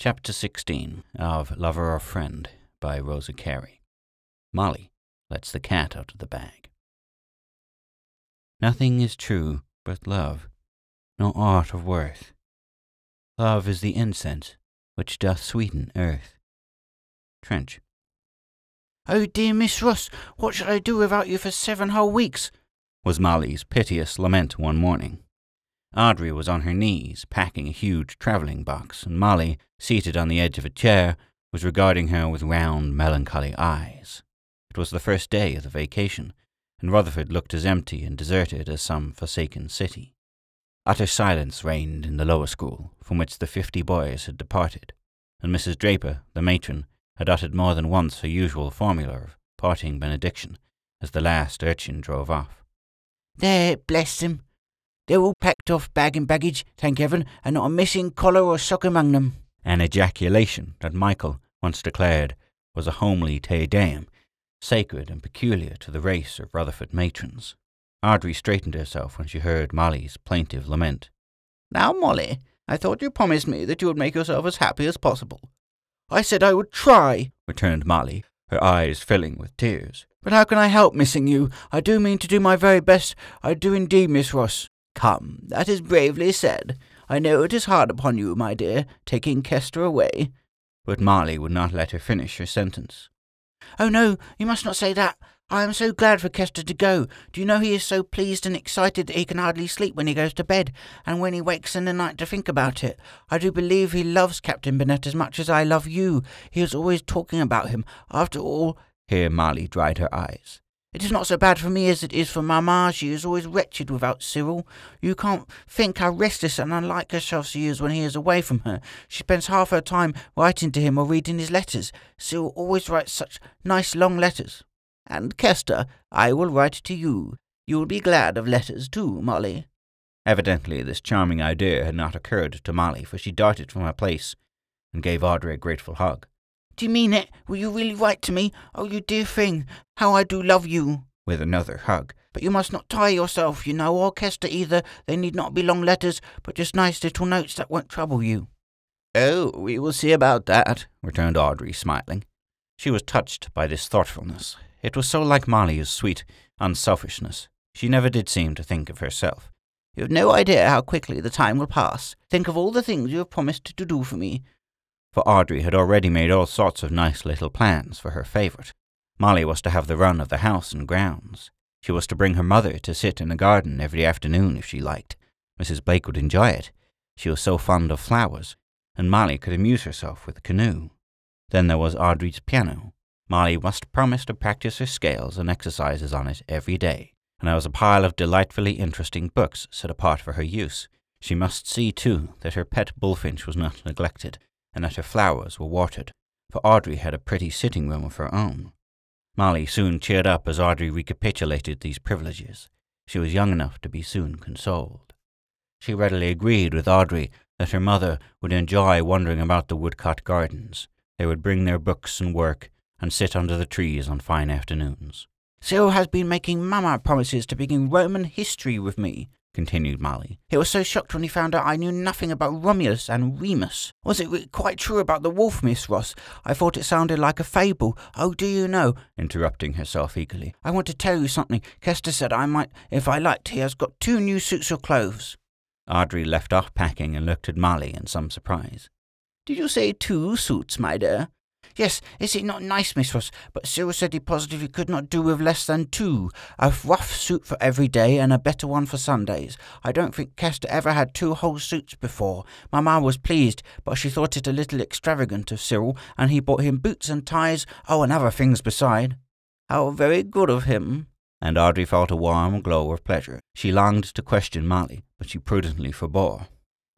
Chapter 16 of Lover or Friend by Rosa Carey. Molly lets the cat out of the bag. Nothing is true but love, no art of worth. Love is the incense which doth sweeten earth. Trench. Oh dear Miss Ross, what shall I do without you for seven whole weeks? was Molly's piteous lament one morning. Audrey was on her knees, packing a huge travelling box, and Molly, seated on the edge of a chair, was regarding her with round, melancholy eyes. It was the first day of the vacation, and Rutherford looked as empty and deserted as some forsaken city. Utter silence reigned in the lower school, from which the fifty boys had departed, and Mrs. Draper, the matron, had uttered more than once her usual formula of parting benediction as the last urchin drove off. There, bless them, they're all packed off bag and baggage, thank heaven, and not a missing collar or sock among them. An ejaculation that Michael once declared was a homely Te Deum, sacred and peculiar to the race of Rutherford matrons. Audrey straightened herself when she heard Molly's plaintive lament. Now, Molly, I thought you promised me that you would make yourself as happy as possible. I said I would try, returned Molly, her eyes filling with tears. But how can I help missing you? I do mean to do my very best. I do indeed, Miss Ross. Come, that is bravely said. I know it is hard upon you, my dear, taking Kester away. But Molly would not let her finish her sentence. Oh, no, you must not say that. I am so glad for Kester to go. Do you know he is so pleased and excited that he can hardly sleep when he goes to bed, and when he wakes in the night to think about it. I do believe he loves Captain Burnett as much as I love you. He is always talking about him. After all, here Molly dried her eyes. It is not so bad for me as it is for Mamma. She is always wretched without Cyril. You can't think how restless and unlike herself she is when he is away from her. She spends half her time writing to him or reading his letters. Cyril always writes such nice long letters. And Kester, I will write to you. You will be glad of letters too, Molly. Evidently, this charming idea had not occurred to Molly, for she darted from her place and gave Audrey a grateful hug. Do you mean it? Will you really write to me? Oh, you dear thing, how I do love you. With another hug. But you must not tire yourself, you know, or Kester either. They need not be long letters, but just nice little notes that won't trouble you. Oh, we will see about that, returned Audrey, smiling. She was touched by this thoughtfulness. It was so like Molly's sweet unselfishness. She never did seem to think of herself. You have no idea how quickly the time will pass. Think of all the things you have promised to do for me for Audrey had already made all sorts of nice little plans for her favourite. Molly was to have the run of the house and grounds. She was to bring her mother to sit in the garden every afternoon if she liked. Mrs. Blake would enjoy it. She was so fond of flowers, and Molly could amuse herself with the canoe. Then there was Audrey's piano. Molly must promise to practice her scales and exercises on it every day, and there was a pile of delightfully interesting books set apart for her use. She must see, too, that her pet bullfinch was not neglected, and that her flowers were watered, for Audrey had a pretty sitting room of her own. Molly soon cheered up as Audrey recapitulated these privileges. She was young enough to be soon consoled. She readily agreed with Audrey that her mother would enjoy wandering about the woodcut gardens. They would bring their books and work and sit under the trees on fine afternoons. Cyril has been making Mamma promises to begin Roman history with me, continued Molly. He was so shocked when he found out I knew nothing about Romulus and Remus. Was it quite true about the wolf, Miss Ross? I thought it sounded like a fable. Oh, do you know? Interrupting herself eagerly. I want to tell you something. Kester said I might, if I liked. He has got two new suits of clothes. Audrey left off packing and looked at Molly in some surprise. Did you say two suits, my dear? Yes, is it not nice, Miss Ross? But Cyril said he positively could not do with less than two. A rough suit for every day and a better one for Sundays. I don't think Kester ever had two whole suits before. Mamma was pleased, but she thought it a little extravagant of Cyril, and he bought him boots and ties, oh, and other things beside. How very good of him. And Audrey felt a warm glow of pleasure. She longed to question Molly, but she prudently forbore.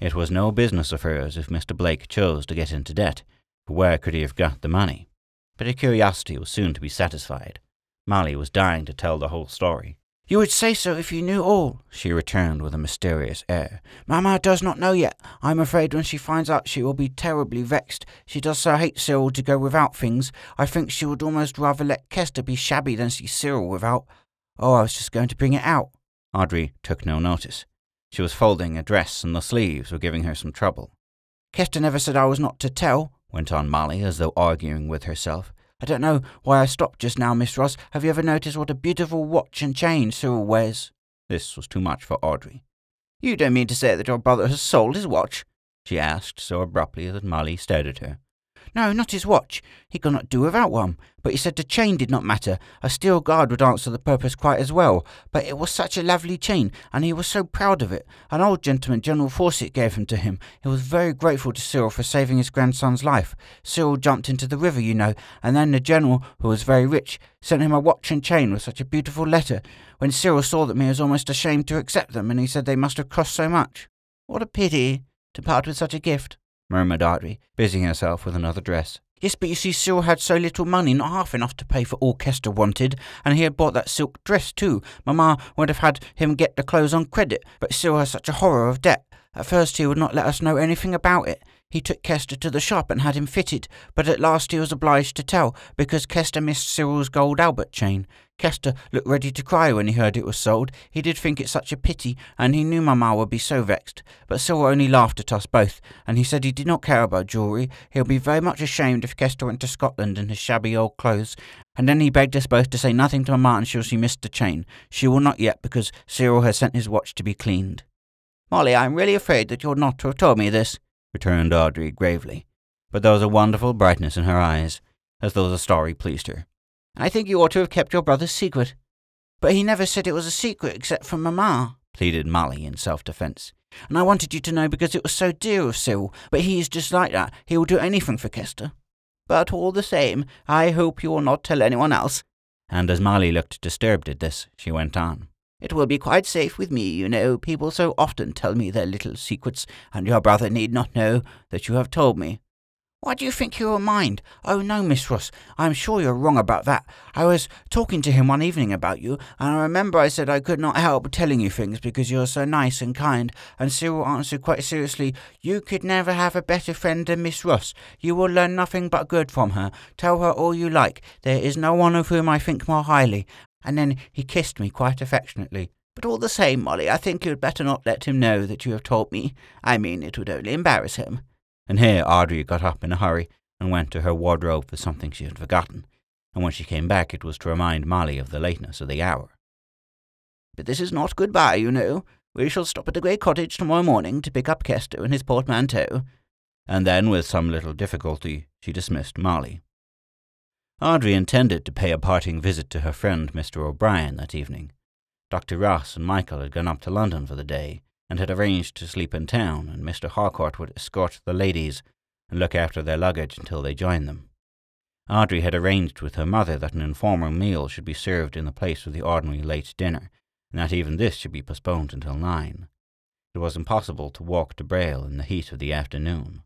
It was no business of hers if Mr. Blake chose to get into debt for where could he have got the money? But her curiosity was soon to be satisfied. Molly was dying to tell the whole story. You would say so if you knew all, she returned with a mysterious air. Mamma does not know yet. I am afraid when she finds out she will be terribly vexed. She does so hate Cyril to go without things. I think she would almost rather let Kester be shabby than see Cyril without. Oh, I was just going to bring it out. Audrey took no notice. She was folding a dress and the sleeves were giving her some trouble. Kester never said I was not to tell, went on Molly, as though arguing with herself. I don't know why I stopped just now, Miss Ross. Have you ever noticed what a beautiful watch and chain Cyril wears? This was too much for Audrey. You don't mean to say that your brother has sold his watch? she asked so abruptly that Molly stared at her. No, not his watch. He could not do without one. But he said the chain did not matter. A steel guard would answer the purpose quite as well. But it was such a lovely chain, and he was so proud of it. An old gentleman, General Fawcett, gave him to him. He was very grateful to Cyril for saving his grandson's life. Cyril jumped into the river, you know, and then the general, who was very rich, sent him a watch and chain with such a beautiful letter. When Cyril saw them, he was almost ashamed to accept them, and he said they must have cost so much. What a pity to part with such a gift murmured Audrey, busying herself with another dress. Yes, but you see, Cyril had so little money, not half enough to pay for all Kester wanted, and he had bought that silk dress too. Mamma would have had him get the clothes on credit, but Cyril has such a horror of debt. At first he would not let us know anything about it. He took Kester to the shop and had him fitted, but at last he was obliged to tell, because Kester missed Cyril's gold Albert chain. Kester looked ready to cry when he heard it was sold. He did think it such a pity, and he knew Mamma would be so vexed. But Cyril only laughed at us both, and he said he did not care about jewellery. He'll be very much ashamed if Kester went to Scotland in his shabby old clothes. And then he begged us both to say nothing to Mamma until she missed the chain. She will not yet, because Cyril has sent his watch to be cleaned. Molly, I am really afraid that you ought not to have told me this, returned Audrey gravely, but there was a wonderful brightness in her eyes, as though the story pleased her. I think you ought to have kept your brother's secret. But he never said it was a secret except from Mamma, pleaded Molly in self-defence. And I wanted you to know because it was so dear of Cyril, but he is just like that. He will do anything for Kester. But all the same, I hope you will not tell anyone else. And as Molly looked disturbed at this, she went on. It will be quite safe with me, you know. People so often tell me their little secrets, and your brother need not know that you have told me. Why do you think you will mind? Oh, no, Miss Ross, I am sure you're wrong about that. I was talking to him one evening about you, and I remember I said I could not help telling you things because you are so nice and kind, and Cyril answered quite seriously, You could never have a better friend than Miss Ross. You will learn nothing but good from her. Tell her all you like. There is no one of whom I think more highly, and then he kissed me quite affectionately. But all the same, Molly, I think you had better not let him know that you have told me. I mean, it would only embarrass him. And here Audrey got up in a hurry and went to her wardrobe for something she had forgotten, and when she came back it was to remind Molly of the lateness of the hour. But this is not good-bye, you know. We shall stop at the grey cottage tomorrow morning to pick up Kester and his portmanteau. And then, with some little difficulty, she dismissed Molly. Audrey intended to pay a parting visit to her friend Mr. O'Brien that evening. Dr. Ross and Michael had gone up to London for the day, and had arranged to sleep in town, and Mr. Harcourt would escort the ladies and look after their luggage until they joined them. Audrey had arranged with her mother that an informal meal should be served in the place of the ordinary late dinner, and that even this should be postponed until nine. It was impossible to walk to Brayle in the heat of the afternoon.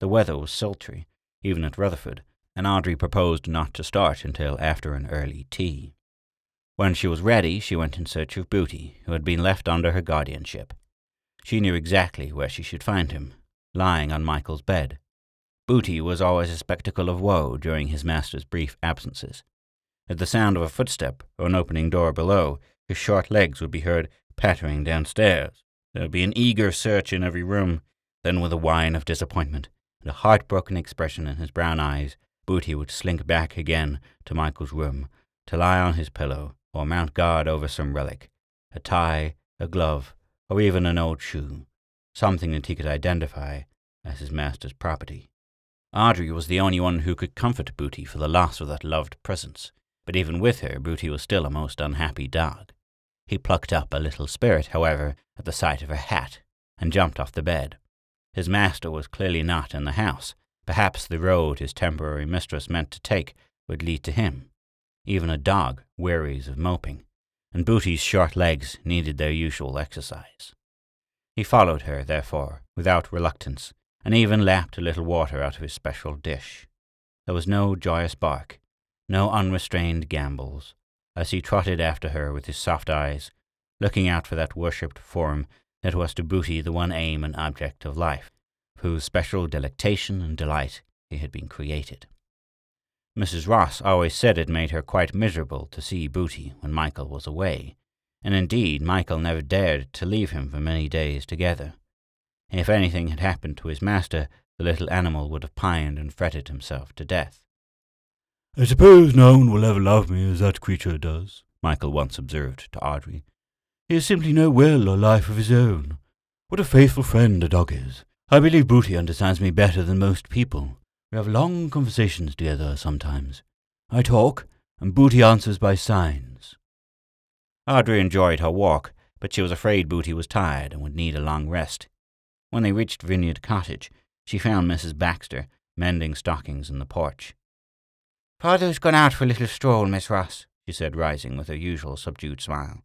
The weather was sultry, even at Rutherford, and Audrey proposed not to start until after an early tea. When she was ready, she went in search of Booty, who had been left under her guardianship. She knew exactly where she should find him, lying on Michael's bed. Booty was always a spectacle of woe during his master's brief absences. At the sound of a footstep or an opening door below, his short legs would be heard pattering downstairs. There would be an eager search in every room, then with a whine of disappointment and a heartbroken expression in his brown eyes, Booty would slink back again to Michael's room to lie on his pillow or mount guard over some relic, a tie, a glove, or even an old shoe, something that he could identify as his master's property. Audrey was the only one who could comfort Booty for the loss of that loved presence, but even with her, Booty was still a most unhappy dog. He plucked up a little spirit, however, at the sight of her hat, and jumped off the bed. His master was clearly not in the house, Perhaps the road his temporary mistress meant to take would lead to him. Even a dog wearies of moping, and Booty's short legs needed their usual exercise. He followed her, therefore, without reluctance, and even lapped a little water out of his special dish. There was no joyous bark, no unrestrained gambols, as he trotted after her with his soft eyes, looking out for that worshipped form that was to Booty the one aim and object of life whose special delectation and delight he had been created. Mrs. Ross always said it made her quite miserable to see Booty when Michael was away, and indeed Michael never dared to leave him for many days together. If anything had happened to his master, the little animal would have pined and fretted himself to death. I suppose no one will ever love me as that creature does, Michael once observed to Audrey. He has simply no will or life of his own. What a faithful friend a dog is. I believe Booty understands me better than most people. We have long conversations together sometimes. I talk, and Booty answers by signs. Audrey enjoyed her walk, but she was afraid Booty was tired and would need a long rest. When they reached Vineyard Cottage, she found Mrs. Baxter mending stockings in the porch. Father's gone out for a little stroll, Miss Ross, she said, rising with her usual subdued smile.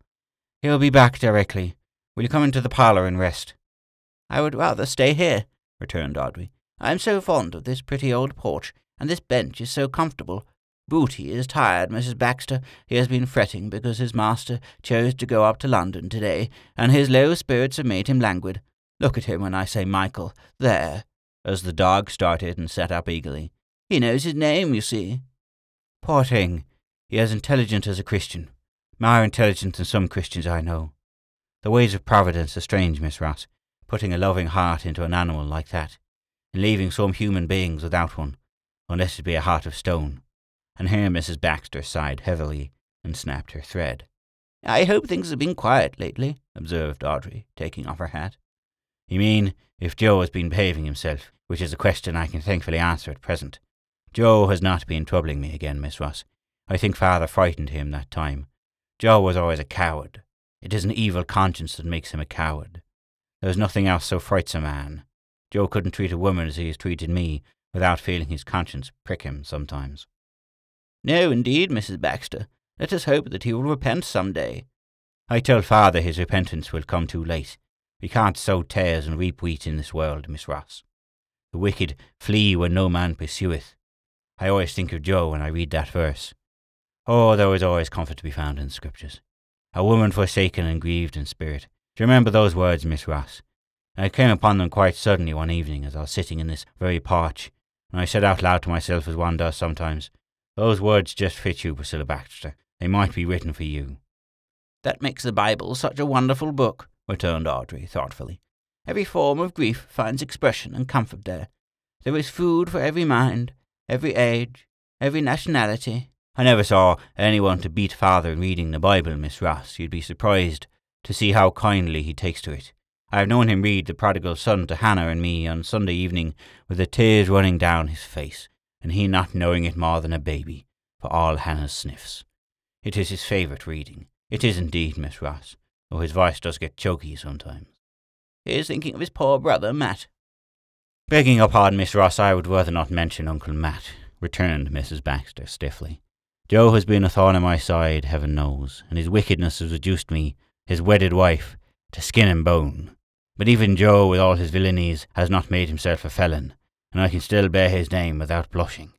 He'll be back directly. Will you come into the parlour and rest? I would rather stay here, returned Audrey. I am so fond of this pretty old porch, and this bench is so comfortable. Booty is tired, Mrs. Baxter. He has been fretting because his master chose to go up to London today, and his low spirits have made him languid. Look at him when I say Michael. There. As the dog started and sat up eagerly. He knows his name, you see. Poor thing. He is intelligent as a Christian. More intelligent than some Christians I know. The ways of Providence are strange, Miss Ross, putting a loving heart into an animal like that, and leaving some human beings without one, unless it be a heart of stone. And here Mrs. Baxter sighed heavily and snapped her thread. I hope things have been quiet lately, observed Audrey, taking off her hat. You mean if Joe has been behaving himself, which is a question I can thankfully answer at present. Joe has not been troubling me again, Miss Ross. I think father frightened him that time. Joe was always a coward. It is an evil conscience that makes him a coward. There is nothing else so frights a man. Joe couldn't treat a woman as he has treated me without feeling his conscience prick him sometimes. No, indeed, Mrs. Baxter. Let us hope that he will repent some day. I tell father his repentance will come too late. We can't sow tares and reap wheat in this world, Miss Ross. The wicked flee when no man pursueth. I always think of Joe when I read that verse. Oh, there is always comfort to be found in the Scriptures. A woman forsaken and grieved in spirit. Do you remember those words, Miss Ross? I came upon them quite suddenly one evening as I was sitting in this very porch, and I said out loud to myself as one does sometimes, Those words just fit you, Priscilla Baxter. They might be written for you. That makes the Bible such a wonderful book, returned Audrey thoughtfully. Every form of grief finds expression and comfort there. There is food for every mind, every age, every nationality. I never saw anyone to beat father in reading the Bible, Miss Ross. You'd be surprised to see how kindly he takes to it. I have known him read the prodigal son to Hannah and me on Sunday evening with the tears running down his face, and he not knowing it more than a baby, for all Hannah's sniffs. It is his favourite reading. It is indeed, Miss Ross, though his voice does get choky sometimes. He is thinking of his poor brother, Matt, Begging your pardon, Miss Ross, I would rather not mention Uncle Matt, returned Mrs. Baxter stiffly. Joe has been a thorn in my side, heaven knows, and his wickedness has reduced me, his wedded wife, to skin and bone. But even Joe, with all his villainies, has not made himself a felon, and I can still bear his name without blushing.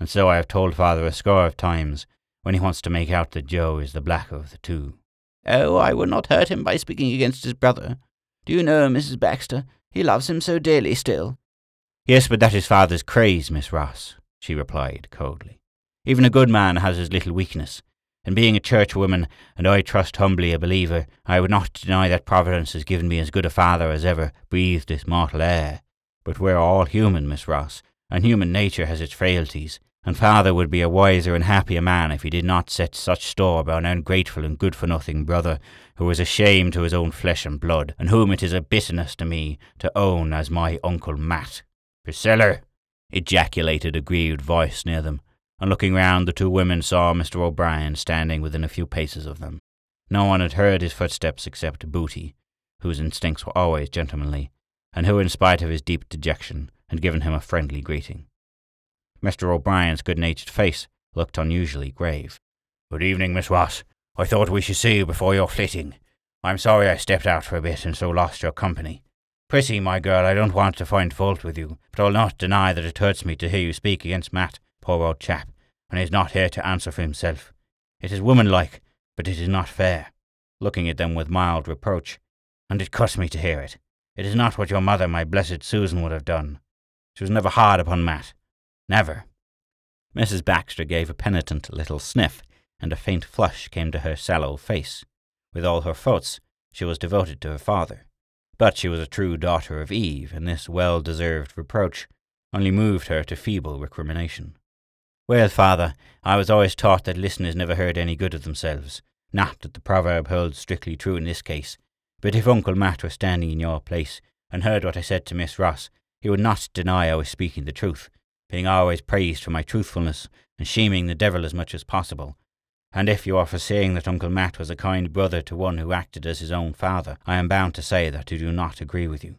And so I have told father a score of times when he wants to make out that Joe is the blacker of the two. Oh, I would not hurt him by speaking against his brother. Do you know, Mrs. Baxter, he loves him so dearly still. Yes, but that is father's craze, Miss Ross, she replied coldly. Even a good man has his little weakness, and being a churchwoman, and I trust humbly a believer, I would not deny that Providence has given me as good a father as ever breathed this mortal air. But we're all human, Miss Ross, and human nature has its frailties, and father would be a wiser and happier man if he did not set such store by an ungrateful and good-for-nothing brother, who is a shame to his own flesh and blood, and whom it is a bitterness to me to own as my Uncle Matt. Priscilla! ejaculated a grieved voice near them, and looking round the two women saw Mr. O'Brien standing within a few paces of them. No one had heard his footsteps except Booty, whose instincts were always gentlemanly, and who, in spite of his deep dejection, had given him a friendly greeting. Mr. O'Brien's good-natured face looked unusually grave. Good evening, Miss Ross. I thought we should see you before your flitting. I'm sorry I stepped out for a bit and so lost your company. Prissy, my girl, I don't want to find fault with you, but I'll not deny that it hurts me to hear you speak against Matt, poor old chap, when he's not here to answer for himself. It is womanlike, but it is not fair. Looking at them with mild reproach, and it cuts me to hear it. It is not what your mother, my blessed Susan, would have done. She was never hard upon Matt, Never. Mrs. Baxter gave a penitent little sniff, and a faint flush came to her sallow face. With all her faults, she was devoted to her father. But she was a true daughter of Eve, and this well deserved reproach only moved her to feeble recrimination. Well, father, I was always taught that listeners never heard any good of themselves. Not that the proverb holds strictly true in this case, but if Uncle Matt were standing in your place and heard what I said to Miss Ross, he would not deny I was speaking the truth, being always praised for my truthfulness and shaming the devil as much as possible. And if you are for saying that Uncle Matt was a kind brother to one who acted as his own father, I am bound to say that I do not agree with you.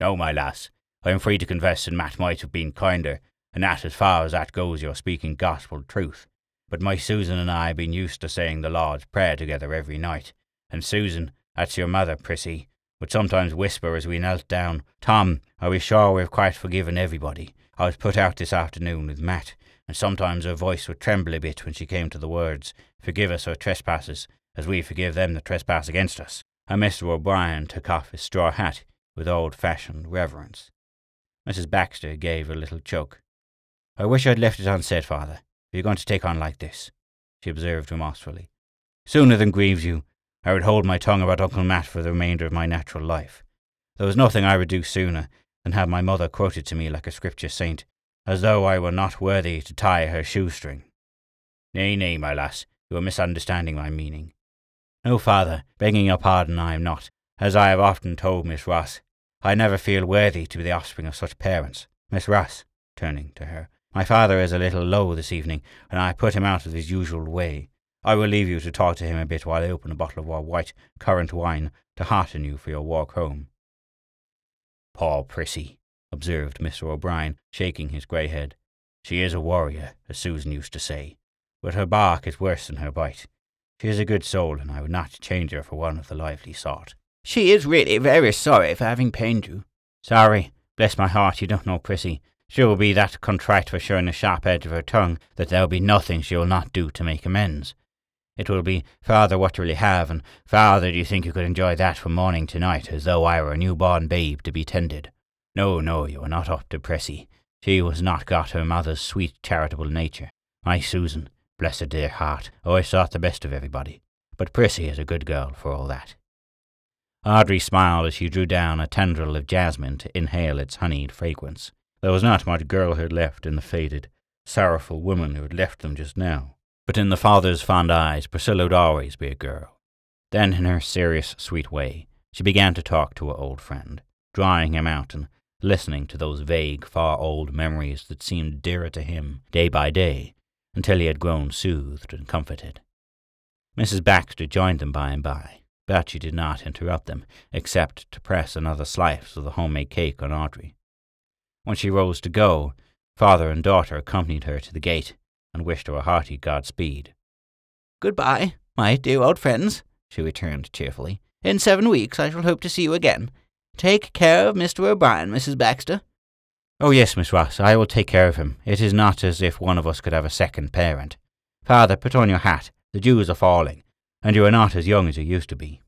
No, my lass, I am free to confess that Matt might have been kinder, and that, as far as that goes, you're speaking gospel truth. But my Susan and I been used to saying the Lord's Prayer together every night, and Susan, that's your mother, Prissy, would sometimes whisper as we knelt down, Tom, are we sure we've quite forgiven everybody? I was put out this afternoon with Matt, and sometimes her voice would tremble a bit when she came to the words, Forgive us our trespasses, as we forgive them that trespass against us. And Mr. O'Brien took off his straw hat with old fashioned reverence. Mrs. Baxter gave a little choke. I wish I'd left it unsaid, father, if you're going to take on like this, she observed remorsefully. Sooner than grieves you, I would hold my tongue about Uncle Matt for the remainder of my natural life. There was nothing I would do sooner than have my mother quoted to me like a scripture saint, as though I were not worthy to tie her shoestring. Nay, nay, my lass, you are misunderstanding my meaning. No, father, begging your pardon, I am not. As I have often told Miss Ross, I never feel worthy to be the offspring of such parents. Miss Ross, turning to her, my father is a little low this evening, and I put him out of his usual way. I will leave you to talk to him a bit while I open a bottle of our white currant wine to hearten you for your walk home. Poor Prissy, observed Mr. O'Brien, shaking his grey head. She is a warrior, as Susan used to say, but her bark is worse than her bite. She is a good soul, and I would not change her for one of the lively sort. She is really very sorry for having pained you. Sorry. Bless my heart, you don't know Prissy. She will be that contrite for showing the sharp edge of her tongue that there will be nothing she will not do to make amends. It will be, Father, what will you have, and Father, do you think you could enjoy that from morning to night, as though I were a new-born babe to be tended? No, no, you are not up to Prissy. She was not got her mother's sweet charitable nature. My Susan, bless her dear heart, always thought the best of everybody. But Prissy is a good girl for all that. Audrey smiled as she drew down a tendril of jasmine to inhale its honeyed fragrance. There was not much girlhood left in the faded, sorrowful woman who had left them just now. But in the father's fond eyes, Priscilla would always be a girl. Then, in her serious, sweet way, she began to talk to her old friend, drawing him out and listening to those vague, far old memories that seemed dearer to him day by day, until he had grown soothed and comforted. Mrs. Baxter joined them by and by, but she did not interrupt them, except to press another slice of the homemade cake on Audrey. When she rose to go, father and daughter accompanied her to the gate and wished her a hearty Godspeed. Goodbye, my dear old friends, she returned cheerfully. In seven weeks I shall hope to see you again. Take care of Mr. O'Brien, Mrs. Baxter. Oh, yes, Miss Ross, I will take care of him. It is not as if one of us could have a second parent. Father, put on your hat. The dews are falling, and you are not as young as you used to be.